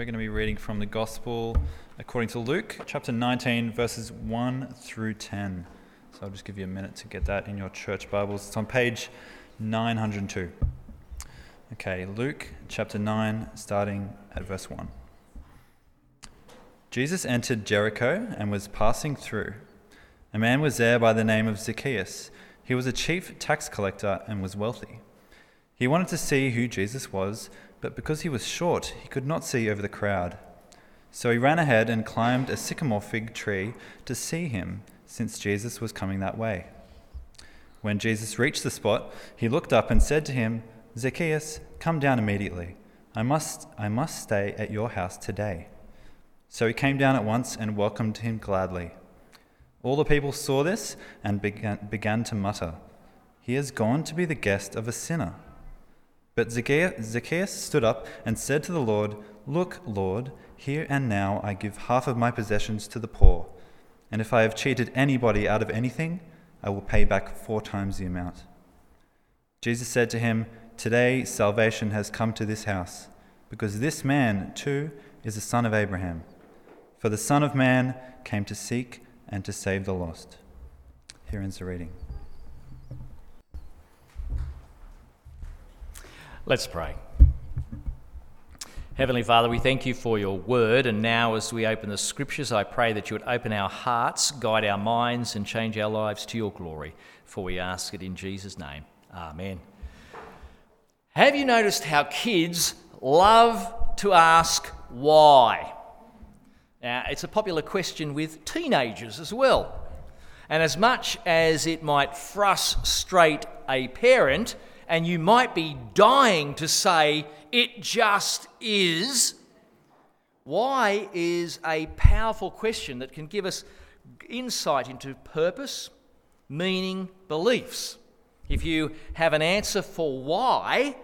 we're going to be reading from the Gospel according to Luke, chapter 19, verses 1 through 10. So I'll just give you a minute to get that in your church Bibles. It's on page 902. Okay, Luke chapter 9, starting at verse 1. Jesus entered Jericho and was passing through. A man was there by the name of Zacchaeus. He was a chief tax collector and was wealthy. He wanted to see who Jesus was but because he was short, he could not see over the crowd. So he ran ahead and climbed a sycamore fig tree to see him, since Jesus was coming that way. When Jesus reached the spot, he looked up and said to him, Zacchaeus, come down immediately. I must, I must stay at your house today. So he came down at once and welcomed him gladly. All the people saw this and began, began to mutter, He has gone to be the guest of a sinner. But Zacchaeus stood up and said to the Lord, Look, Lord, here and now I give half of my possessions to the poor, and if I have cheated anybody out of anything, I will pay back four times the amount. Jesus said to him, Today salvation has come to this house, because this man, too, is a son of Abraham. For the Son of Man came to seek and to save the lost. Here ends the reading. Let's pray. Heavenly Father, we thank you for your word, and now as we open the scriptures, I pray that you would open our hearts, guide our minds, and change our lives to your glory. For we ask it in Jesus' name. Amen. Have you noticed how kids love to ask why? Now, it's a popular question with teenagers as well. And as much as it might frustrate a parent, and you might be dying to say, it just is. Why is a powerful question that can give us insight into purpose, meaning, beliefs. If you have an answer for why,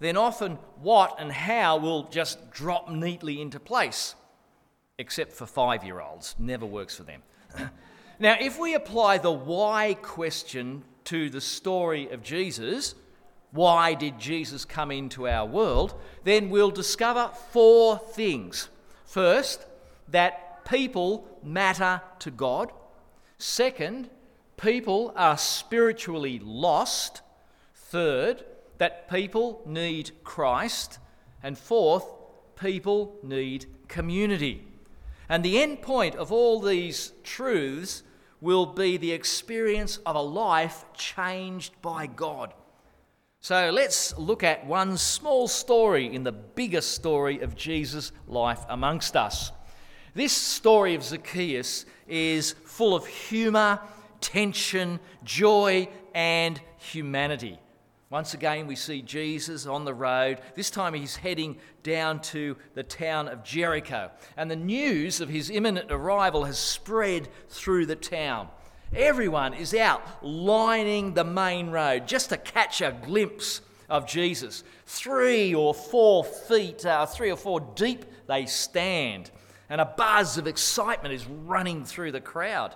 then often what and how will just drop neatly into place, except for five year olds. Never works for them. now, if we apply the why question to the story of Jesus, why did Jesus come into our world, then we'll discover four things. First, that people matter to God. Second, people are spiritually lost. Third, that people need Christ. And fourth, people need community. And the end point of all these truths will be the experience of a life changed by God. So let's look at one small story in the bigger story of Jesus' life amongst us. This story of Zacchaeus is full of humour, tension, joy, and humanity. Once again, we see Jesus on the road. This time he's heading down to the town of Jericho. And the news of his imminent arrival has spread through the town. Everyone is out lining the main road just to catch a glimpse of Jesus. Three or four feet, uh, three or four deep, they stand, and a buzz of excitement is running through the crowd.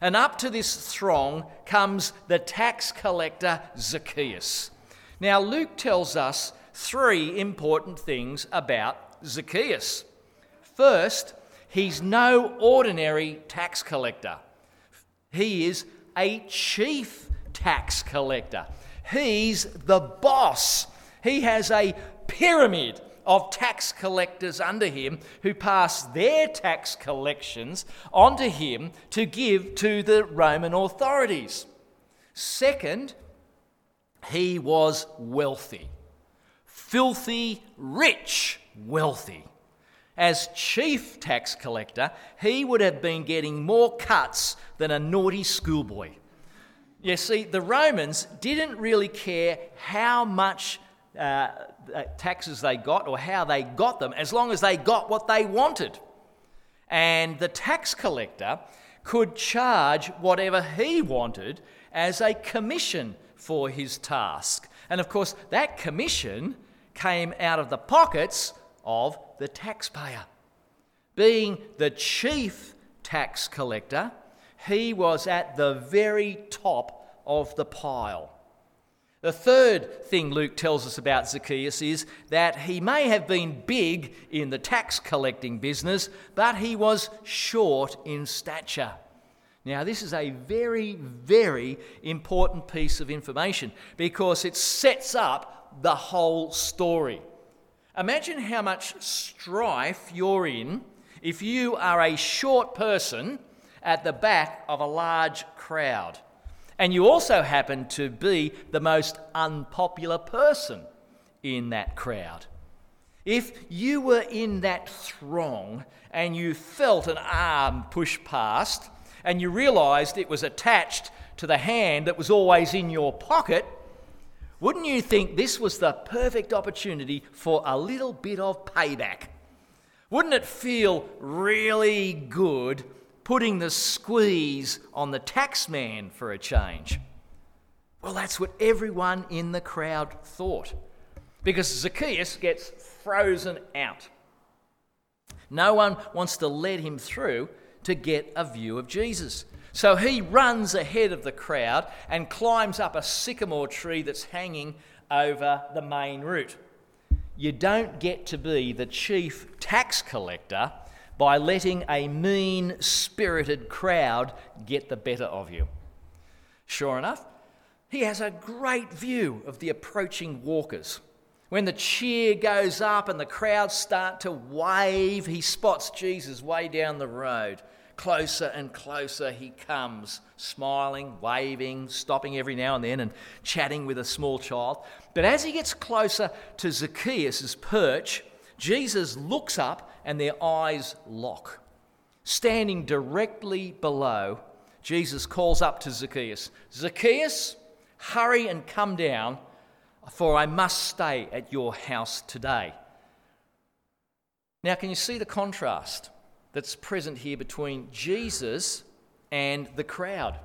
And up to this throng comes the tax collector Zacchaeus. Now, Luke tells us three important things about Zacchaeus. First, he's no ordinary tax collector. He is a chief tax collector. He's the boss. He has a pyramid of tax collectors under him who pass their tax collections onto him to give to the Roman authorities. Second, he was wealthy, filthy, rich, wealthy. As chief tax collector, he would have been getting more cuts than a naughty schoolboy. You see, the Romans didn't really care how much uh, uh, taxes they got or how they got them, as long as they got what they wanted. And the tax collector could charge whatever he wanted as a commission for his task. And of course, that commission came out of the pockets of the taxpayer. Being the chief tax collector, he was at the very top of the pile. The third thing Luke tells us about Zacchaeus is that he may have been big in the tax collecting business, but he was short in stature. Now, this is a very, very important piece of information because it sets up the whole story. Imagine how much strife you're in if you are a short person at the back of a large crowd and you also happen to be the most unpopular person in that crowd. If you were in that throng and you felt an arm push past and you realised it was attached to the hand that was always in your pocket, wouldn't you think this was the perfect opportunity for a little bit of payback? Wouldn't it feel really good putting the squeeze on the taxman for a change. Well, that's what everyone in the crowd thought. Because Zacchaeus gets frozen out. No one wants to let him through to get a view of Jesus. So he runs ahead of the crowd and climbs up a sycamore tree that's hanging over the main route. You don't get to be the chief tax collector by letting a mean spirited crowd get the better of you. Sure enough, he has a great view of the approaching walkers. When the cheer goes up and the crowds start to wave, he spots Jesus way down the road. Closer and closer he comes, smiling, waving, stopping every now and then and chatting with a small child. But as he gets closer to Zacchaeus' perch, Jesus looks up and their eyes lock. Standing directly below, Jesus calls up to Zacchaeus Zacchaeus, hurry and come down, for I must stay at your house today. Now, can you see the contrast that's present here between Jesus and the crowd?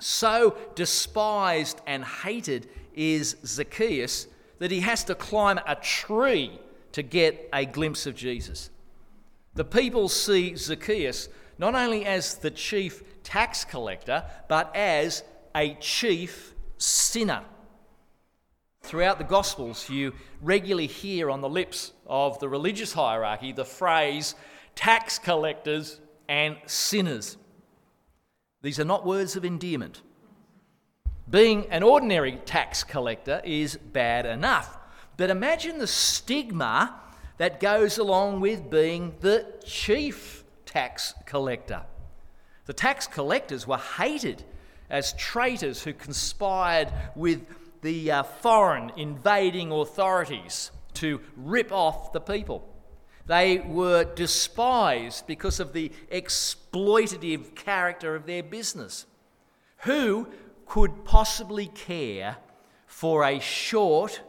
So despised and hated is Zacchaeus that he has to climb a tree to get a glimpse of Jesus. The people see Zacchaeus not only as the chief tax collector, but as a chief sinner. Throughout the Gospels, you regularly hear on the lips of the religious hierarchy the phrase tax collectors and sinners. These are not words of endearment. Being an ordinary tax collector is bad enough. But imagine the stigma that goes along with being the chief tax collector. The tax collectors were hated as traitors who conspired with the uh, foreign invading authorities to rip off the people. They were despised because of the exploitative character of their business. Who could possibly care for a short,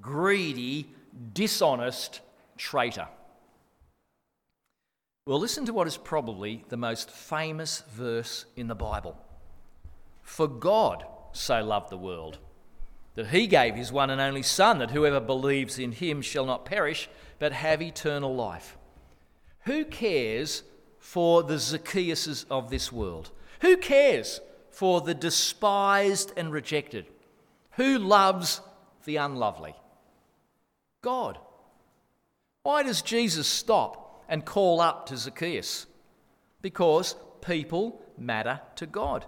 greedy, dishonest traitor. Well, listen to what is probably the most famous verse in the Bible. For God so loved the world that he gave his one and only Son, that whoever believes in him shall not perish, but have eternal life. Who cares for the Zacchaeuses of this world? Who cares for the despised and rejected? Who loves the unlovely? God. Why does Jesus stop and call up to Zacchaeus? Because people matter to God.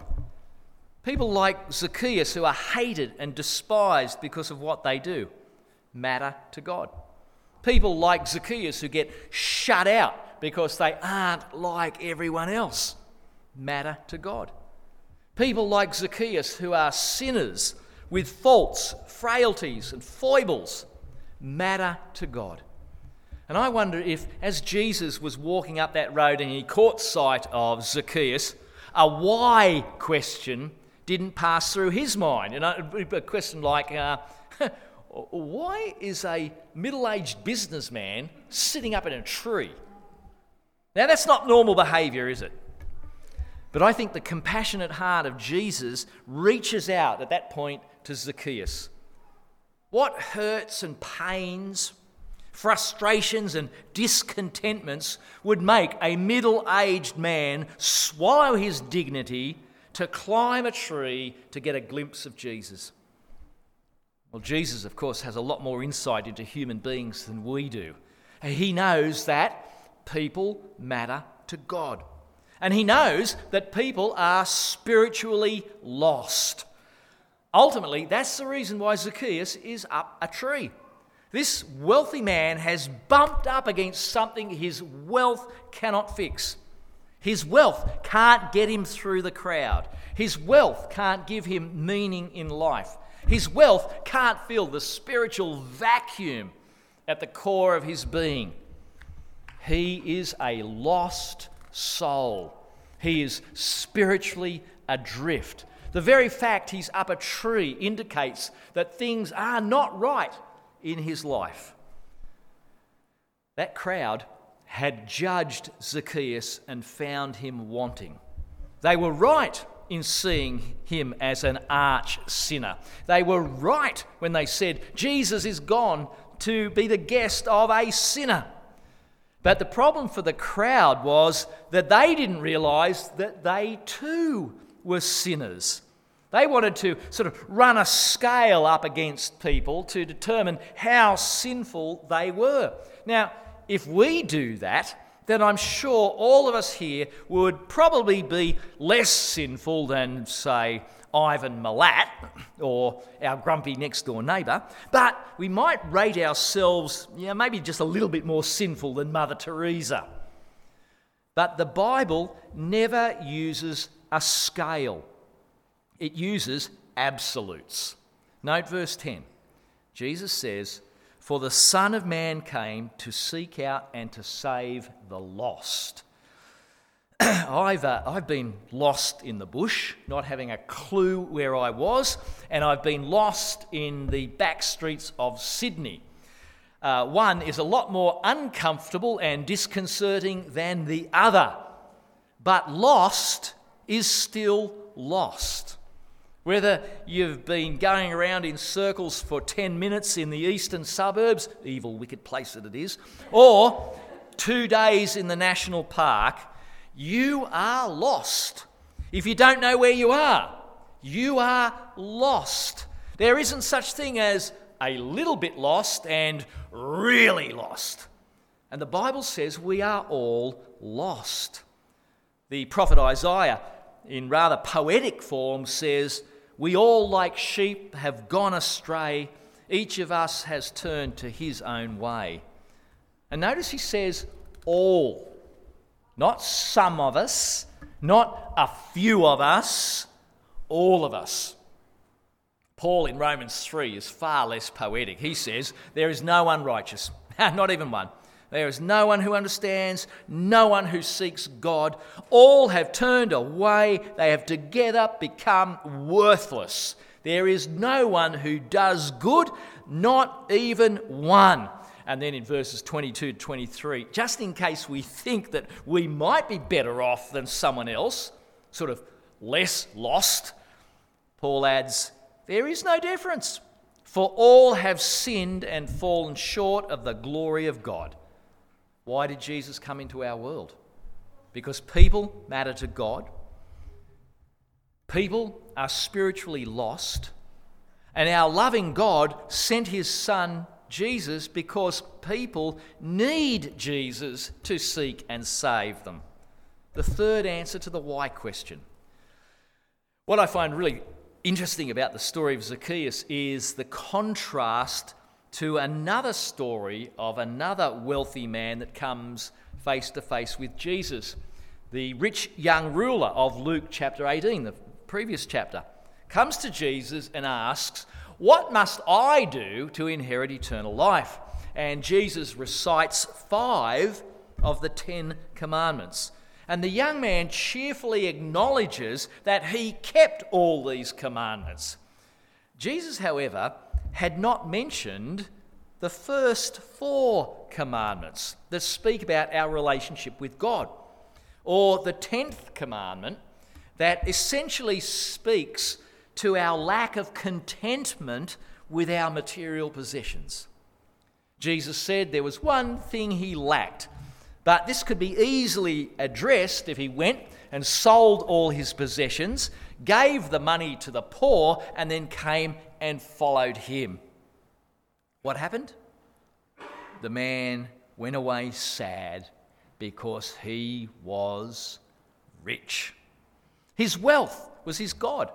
People like Zacchaeus, who are hated and despised because of what they do, matter to God. People like Zacchaeus, who get shut out because they aren't like everyone else, matter to God. People like Zacchaeus, who are sinners with faults, frailties, and foibles, matter to God. And I wonder if, as Jesus was walking up that road and he caught sight of Zacchaeus, a why question didn't pass through his mind. And a question like, uh, why is a middle aged businessman sitting up in a tree? Now, that's not normal behavior, is it? But I think the compassionate heart of Jesus reaches out at that point to Zacchaeus what hurts and pains, frustrations and discontentments would make a middle aged man swallow his dignity to climb a tree to get a glimpse of Jesus? Well, Jesus, of course, has a lot more insight into human beings than we do. He knows that people matter to God. And he knows that people are spiritually lost. Ultimately, that's the reason why Zacchaeus is up a tree. This wealthy man has bumped up against something his wealth cannot fix. His wealth can't get him through the crowd. His wealth can't give him meaning in life. His wealth can't fill the spiritual vacuum at the core of his being. He is a lost soul. He is spiritually adrift. The very fact he's up a tree indicates that things are not right in his life. That crowd had judged Zacchaeus and found him wanting. They were right in seeing him as an arch sinner. They were right when they said, Jesus is gone to be the guest of a sinner. But the problem for the crowd was that they didn't realize that they too were sinners. They wanted to sort of run a scale up against people to determine how sinful they were. Now, if we do that, then I'm sure all of us here would probably be less sinful than, say, Ivan Milat or our grumpy next door neighbour, but we might rate ourselves, yeah, maybe just a little bit more sinful than Mother Teresa. But the Bible never uses a scale, it uses absolutes. Note verse 10. Jesus says, for the Son of Man came to seek out and to save the lost. I've, uh, I've been lost in the bush, not having a clue where I was, and I've been lost in the back streets of Sydney. Uh, one is a lot more uncomfortable and disconcerting than the other, but lost is still lost. Whether you've been going around in circles for 10 minutes in the eastern suburbs, evil, wicked place that it is, or two days in the national park, you are lost. If you don't know where you are, you are lost. There isn't such thing as a little bit lost and really lost. And the Bible says we are all lost. The prophet Isaiah, in rather poetic form, says, we all, like sheep, have gone astray. Each of us has turned to his own way. And notice he says, all. Not some of us, not a few of us, all of us. Paul in Romans 3 is far less poetic. He says, There is no unrighteous, not even one. There is no one who understands, no one who seeks God. All have turned away, they have together become worthless. There is no one who does good, not even one. And then in verses 22 to 23, just in case we think that we might be better off than someone else, sort of less lost, Paul adds, There is no difference, for all have sinned and fallen short of the glory of God. Why did Jesus come into our world? Because people matter to God. People are spiritually lost. And our loving God sent his Son, Jesus, because people need Jesus to seek and save them. The third answer to the why question. What I find really interesting about the story of Zacchaeus is the contrast to another story of another wealthy man that comes face to face with Jesus. The rich young ruler of Luke chapter 18, the previous chapter, comes to Jesus and asks, What must I do to inherit eternal life? And Jesus recites five of the Ten Commandments. And the young man cheerfully acknowledges that he kept all these commandments. Jesus, however, had not mentioned the first four commandments that speak about our relationship with God, or the tenth commandment that essentially speaks to our lack of contentment with our material possessions. Jesus said there was one thing he lacked, but this could be easily addressed if he went and sold all his possessions, gave the money to the poor, and then came and followed him. What happened? The man went away sad because he was rich. His wealth was his God,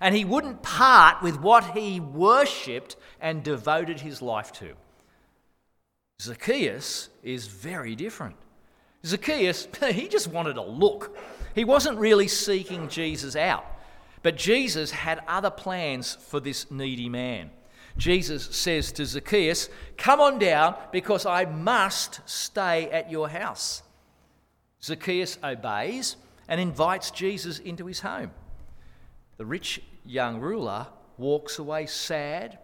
and he wouldn't part with what he worshipped and devoted his life to. Zacchaeus is very different. Zacchaeus, he just wanted a look. He wasn't really seeking Jesus out, but Jesus had other plans for this needy man. Jesus says to Zacchaeus, Come on down because I must stay at your house. Zacchaeus obeys and invites Jesus into his home. The rich young ruler walks away sad,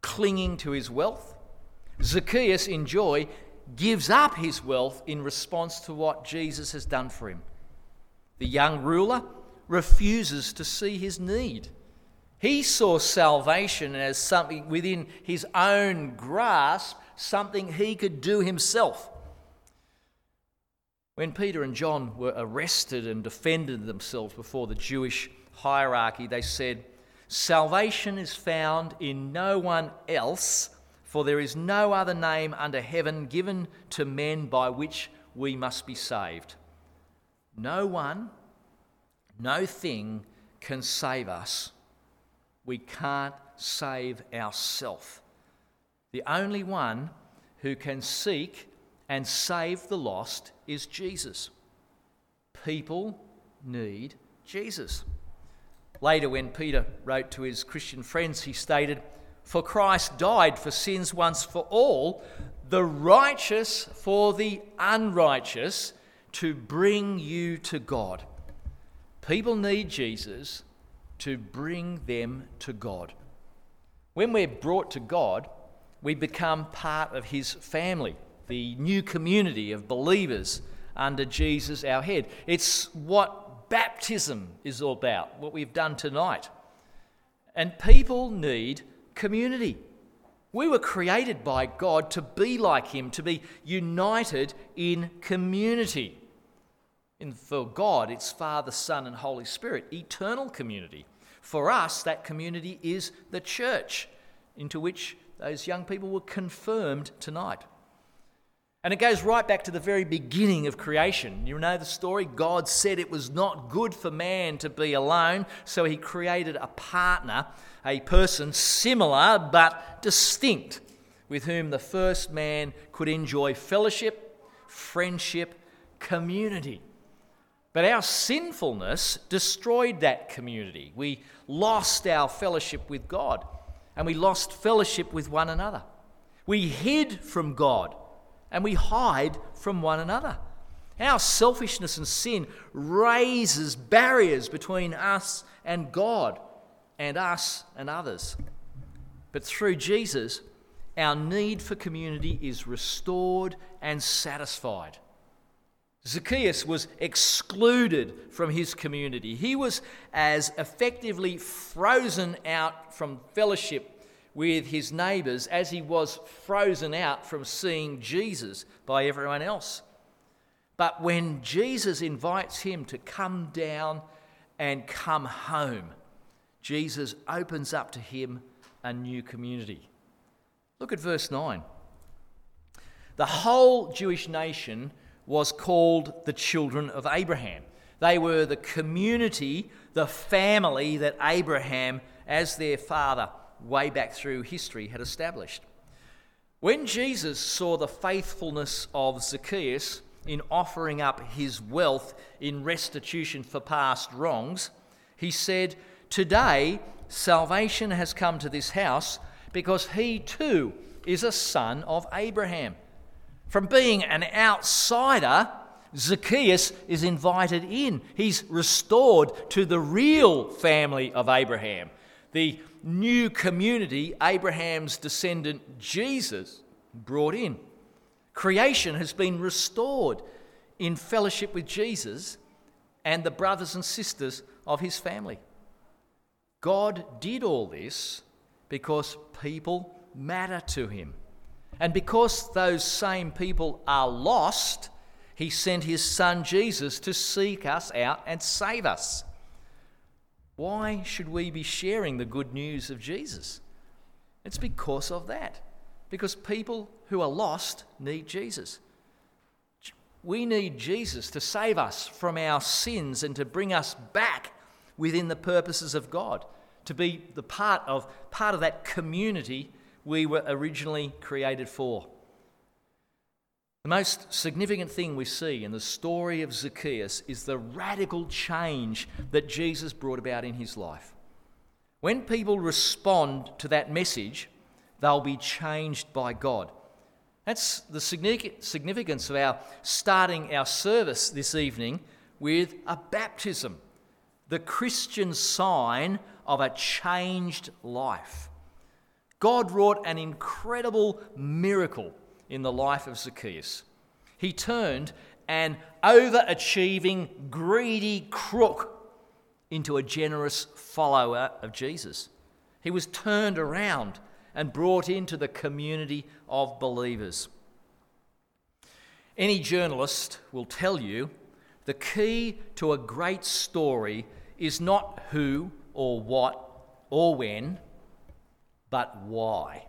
clinging to his wealth. Zacchaeus, in joy, gives up his wealth in response to what Jesus has done for him. The young ruler refuses to see his need. He saw salvation as something within his own grasp, something he could do himself. When Peter and John were arrested and defended themselves before the Jewish hierarchy, they said, Salvation is found in no one else, for there is no other name under heaven given to men by which we must be saved. No one, no thing can save us we can't save ourselves. The only one who can seek and save the lost is Jesus. People need Jesus. Later, when Peter wrote to his Christian friends, he stated, For Christ died for sins once for all, the righteous for the unrighteous, to bring you to God. People need Jesus to bring them to God. When we're brought to God, we become part of His family, the new community of believers under Jesus, our head. It's what baptism is all about, what we've done tonight. And people need community. We were created by God to be like Him, to be united in community. And for God, it's Father, Son, and Holy Spirit, eternal community. For us, that community is the church into which those young people were confirmed tonight. And it goes right back to the very beginning of creation. You know the story? God said it was not good for man to be alone, so he created a partner, a person similar but distinct, with whom the first man could enjoy fellowship, friendship, community. But our sinfulness destroyed that community. We lost our fellowship with God and we lost fellowship with one another. We hid from God and we hide from one another. Our selfishness and sin raises barriers between us and God and us and others. But through Jesus, our need for community is restored and satisfied. Zacchaeus was excluded from his community. He was as effectively frozen out from fellowship with his neighbours as he was frozen out from seeing Jesus by everyone else. But when Jesus invites him to come down and come home, Jesus opens up to him a new community. Look at verse 9. The whole Jewish nation was called the children of Abraham. They were the community, the family that Abraham, as their father, way back through history, had established. When Jesus saw the faithfulness of Zacchaeus in offering up his wealth in restitution for past wrongs, he said, Today salvation has come to this house because he too is a son of Abraham. From being an outsider, Zacchaeus is invited in. He's restored to the real family of Abraham, the new community Abraham's descendant Jesus brought in. Creation has been restored in fellowship with Jesus and the brothers and sisters of his family. God did all this because people matter to him. And because those same people are lost, he sent his son Jesus to seek us out and save us. Why should we be sharing the good news of Jesus? It's because of that. Because people who are lost need Jesus. We need Jesus to save us from our sins and to bring us back within the purposes of God, to be the part of part of that community we were originally created for. The most significant thing we see in the story of Zacchaeus is the radical change that Jesus brought about in his life. When people respond to that message, they'll be changed by God. That's the significance of our starting our service this evening with a baptism, the Christian sign of a changed life. God wrought an incredible miracle in the life of Zacchaeus. He turned an overachieving, greedy crook into a generous follower of Jesus. He was turned around and brought into the community of believers. Any journalist will tell you the key to a great story is not who or what or when, but why.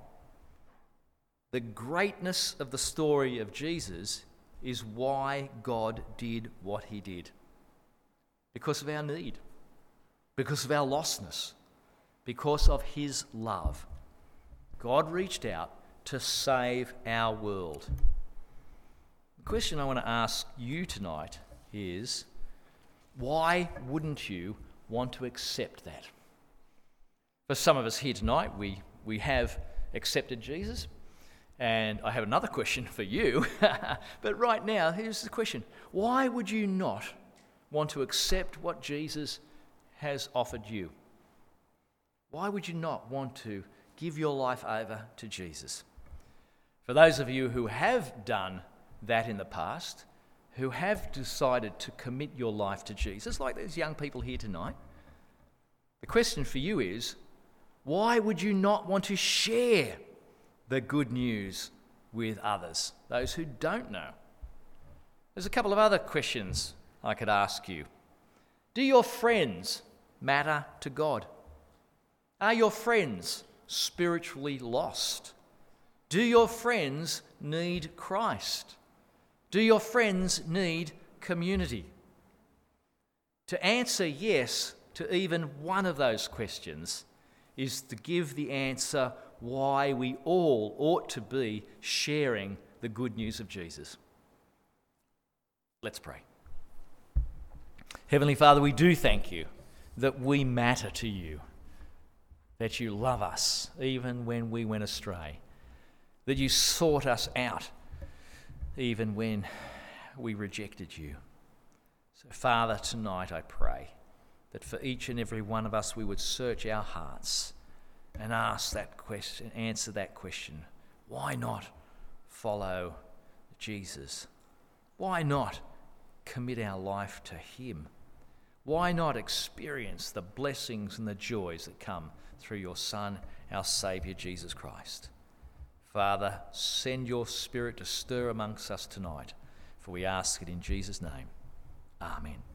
The greatness of the story of Jesus is why God did what he did. Because of our need, because of our lostness, because of his love. God reached out to save our world. The question I want to ask you tonight is why wouldn't you want to accept that? For some of us here tonight, we, we have accepted Jesus. And I have another question for you. but right now, here's the question Why would you not want to accept what Jesus has offered you? Why would you not want to give your life over to Jesus? For those of you who have done that in the past, who have decided to commit your life to Jesus, like these young people here tonight, the question for you is why would you not want to share the good news with others, those who don't know. There's a couple of other questions I could ask you. Do your friends matter to God? Are your friends spiritually lost? Do your friends need Christ? Do your friends need community? To answer yes to even one of those questions is to give the answer why we all ought to be sharing the good news of Jesus. Let's pray. Heavenly Father, we do thank you that we matter to you, that you love us even when we went astray, that you sought us out even when we rejected you. So, Father, tonight I pray that for each and every one of us we would search our hearts and ask that question, answer that question. Why not follow Jesus? Why not commit our life to Him? Why not experience the blessings and the joys that come through your Son, our Saviour, Jesus Christ? Father, send your Spirit to stir amongst us tonight, for we ask it in Jesus' name. Amen.